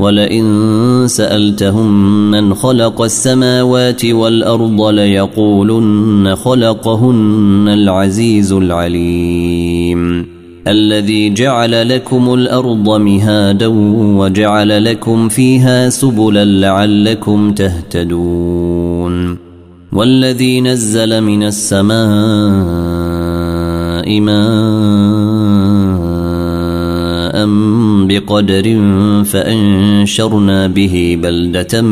ولئن سألتهم من خلق السماوات والأرض ليقولن خلقهن العزيز العليم. الذي جعل لكم الأرض مهادا وجعل لكم فيها سبلا لعلكم تهتدون. والذي نزل من السماء ماء بقدر فأنشرنا به بلدة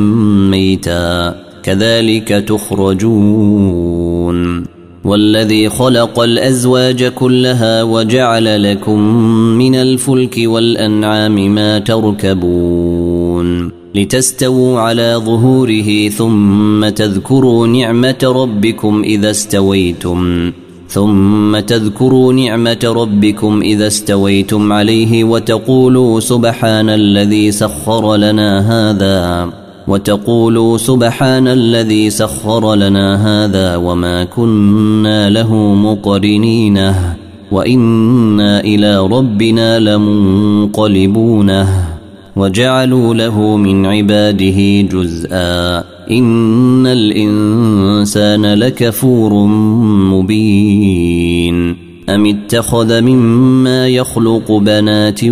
ميتا. كذلك تخرجون. والذي خلق الأزواج كلها وجعل لكم من الفلك والأنعام ما تركبون. لتستووا على ظهوره ثم تذكروا نعمة ربكم إذا استويتم. ثم تذكروا نعمة ربكم إذا استويتم عليه وتقولوا سبحان الذي سخر لنا هذا وتقولوا سبحان الذي سخر لنا هذا وما كنا له مقرنين وإنا إلى ربنا لمنقلبون وجعلوا له من عباده جزءا. ان الانسان لكفور مبين ام اتخذ مما يخلق بنات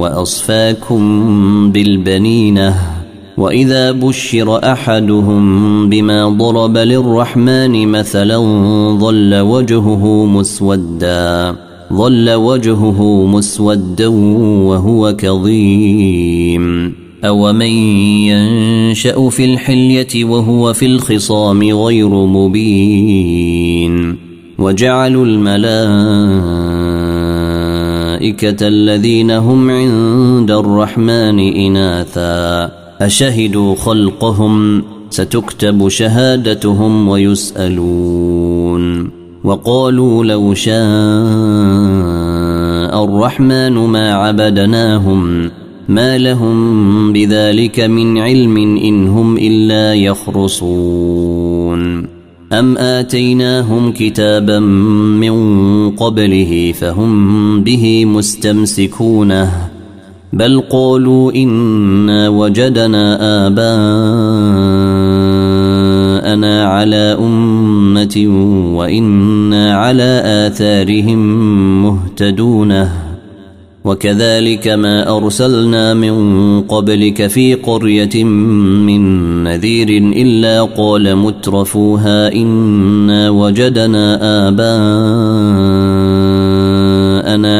واصفاكم بالبنينه واذا بشر احدهم بما ضرب للرحمن مثلا ظل وجهه مسودا ظل وجهه مسودا وهو كظيم أومن ينشأ في الحلية وهو في الخصام غير مبين وجعلوا الملائكة الذين هم عند الرحمن إناثا أشهدوا خلقهم ستكتب شهادتهم ويسألون وقالوا لو شاء الرحمن ما عبدناهم ما لهم بذلك من علم ان هم الا يخرصون ام اتيناهم كتابا من قبله فهم به مستمسكونه بل قالوا انا وجدنا اباءنا على امه وأنا على اثارهم مهتدونه وكذلك ما أرسلنا من قبلك في قرية من نذير إلا قال مترفوها إنا وجدنا آباءنا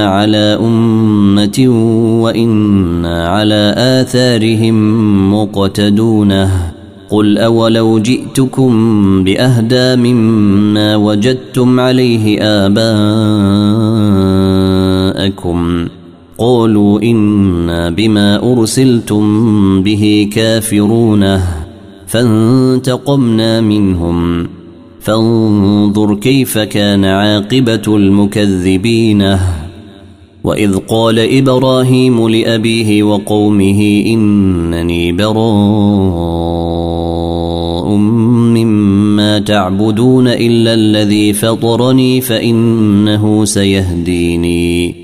على أمة وإنا على آثارهم مقتدونة. قل أولو جئتكم بأهدى مما وجدتم عليه آباءكم قالوا إنا بما أرسلتم به كافرون. فانتقمنا منهم. فانظر كيف كان عاقبة المكذبين. وإذ قال إبراهيم لأبيه وقومه إنني براء مما تعبدون إلا الذي فطرني فإنه سيهديني.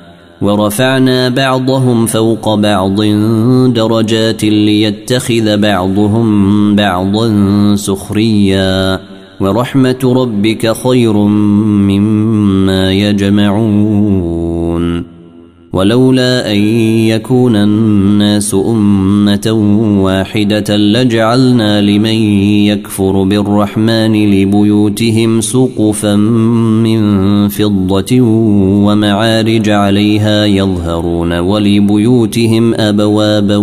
ورفعنا بعضهم فوق بعض درجات ليتخذ بعضهم بعضا سخريا. ورحمة ربك خير مما يجمعون. ولولا أن يكون الناس أمة واحدة لجعلنا لمن يكفر بالرحمن لبيوتهم سقفا من فضة ومعارج عليها يظهرون ولبيوتهم أبوابا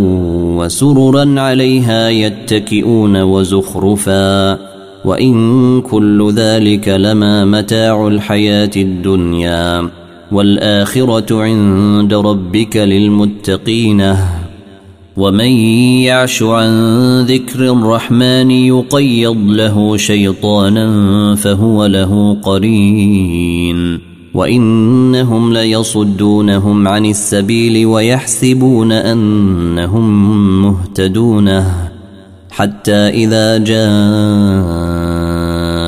وسررا عليها يتكئون وزخرفا. وإن كل ذلك لما متاع الحياة الدنيا. والآخرة عند ربك للمتقين. ومن يعش عن ذكر الرحمن يقيض له شيطانا فهو له قرين. وإنهم ليصدونهم عن السبيل ويحسبون أنهم مهتدون. حتى إذا جاءوا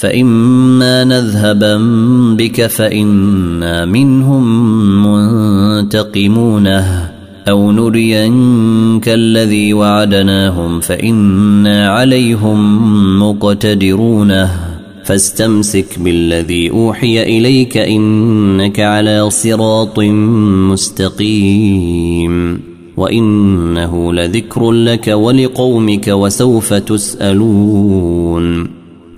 فإما نذهبا بك فإنا منهم منتقمونه أو نرينك الذي وعدناهم فإنا عليهم مقتدرونه فاستمسك بالذي أوحي إليك إنك على صراط مستقيم وإنه لذكر لك ولقومك وسوف تسألون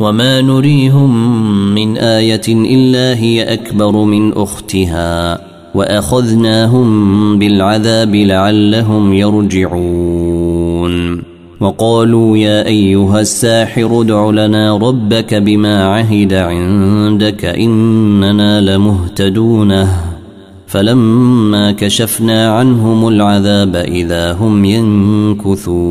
وما نريهم من إيه الا هي اكبر من اختها واخذناهم بالعذاب لعلهم يرجعون وقالوا يا ايها الساحر ادع لنا ربك بما عهد عندك اننا لمهتدون فلما كشفنا عنهم العذاب اذا هم ينكثون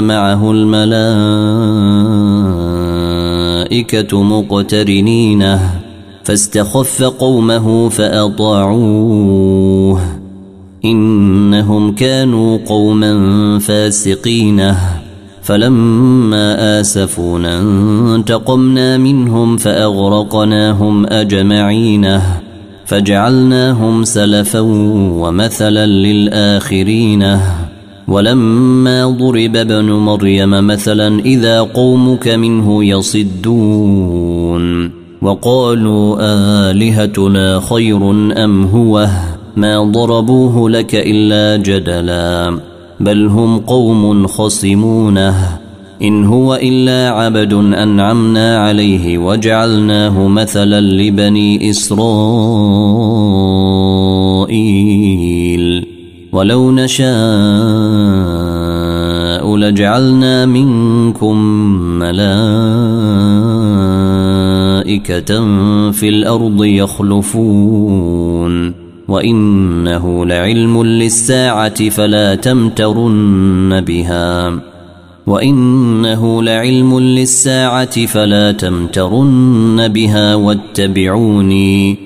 معه الملائكة مقترنينه فاستخف قومه فأطاعوه. إنهم كانوا قوما فاسقينه فلما آسفونا انتقمنا منهم فأغرقناهم أجمعين. فجعلناهم سلفا ومثلا للآخرين. ولما ضرب ابن مريم مثلا إذا قومك منه يصدون وقالوا آلهتنا خير أم هو؟ ما ضربوه لك إلا جدلا بل هم قوم خصمونه. إن هو إلا عبد أنعمنا عليه وجعلناه مثلا لبني إسرائيل. ولو نشاء لجعلنا منكم ملائكة في الأرض يخلفون وإنه لعلم للساعة فلا تمترن بها وإنه لعلم للساعة فلا تمترن بها واتبعوني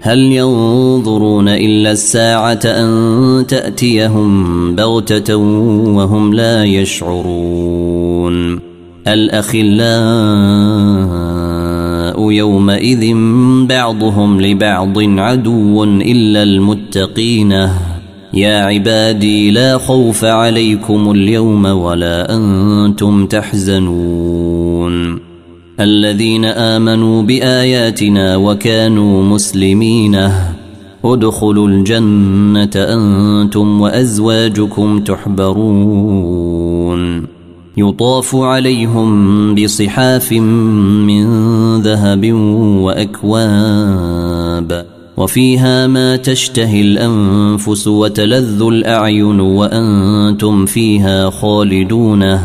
هل ينظرون إلا الساعة أن تأتيهم بغتة وهم لا يشعرون الأخلاء يومئذ بعضهم لبعض عدو إلا المتقين يا عبادي لا خوف عليكم اليوم ولا أنتم تحزنون الذين آمنوا بآياتنا وكانوا مسلمين. ادخلوا الجنة أنتم وأزواجكم تحبرون. يطاف عليهم بصحاف من ذهب وأكواب وفيها ما تشتهي الأنفس وتلذ الأعين وأنتم فيها خالدون.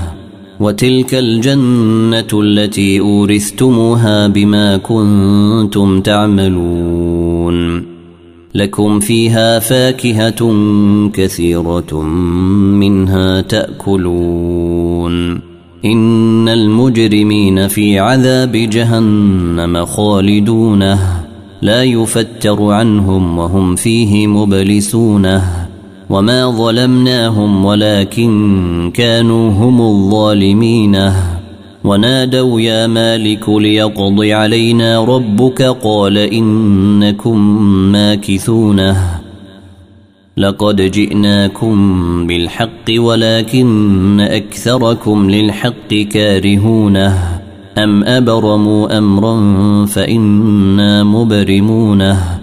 وتلك الجنة التي أورثتموها بما كنتم تعملون. لكم فيها فاكهة كثيرة منها تأكلون. إن المجرمين في عذاب جهنم خالدونه لا يفتر عنهم وهم فيه مبلسونه. وما ظلمناهم ولكن كانوا هم الظالمينه ونادوا يا مالك ليقض علينا ربك قال انكم ماكثونه لقد جئناكم بالحق ولكن اكثركم للحق كارهونه ام ابرموا امرا فانا مبرمونه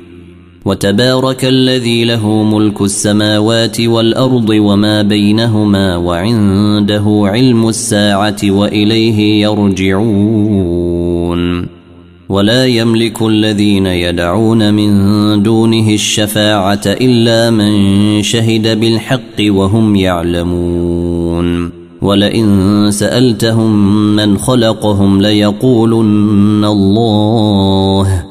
وتبارك الذي له ملك السماوات والأرض وما بينهما وعنده علم الساعة وإليه يرجعون. ولا يملك الذين يدعون من دونه الشفاعة إلا من شهد بالحق وهم يعلمون. ولئن سألتهم من خلقهم ليقولن الله.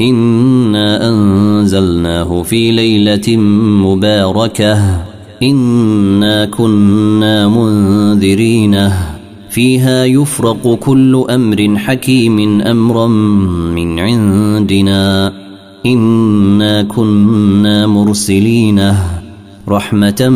انا انزلناه في ليله مباركه انا كنا منذرينه فيها يفرق كل أمر حكيم امرا من عندنا انا كنا مرسلينه رحمة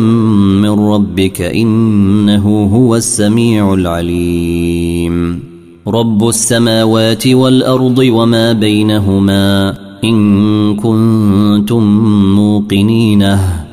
من ربك إنه هو السميع العليم رب السماوات والأرض وما بينهما إن كنتم موقنينه.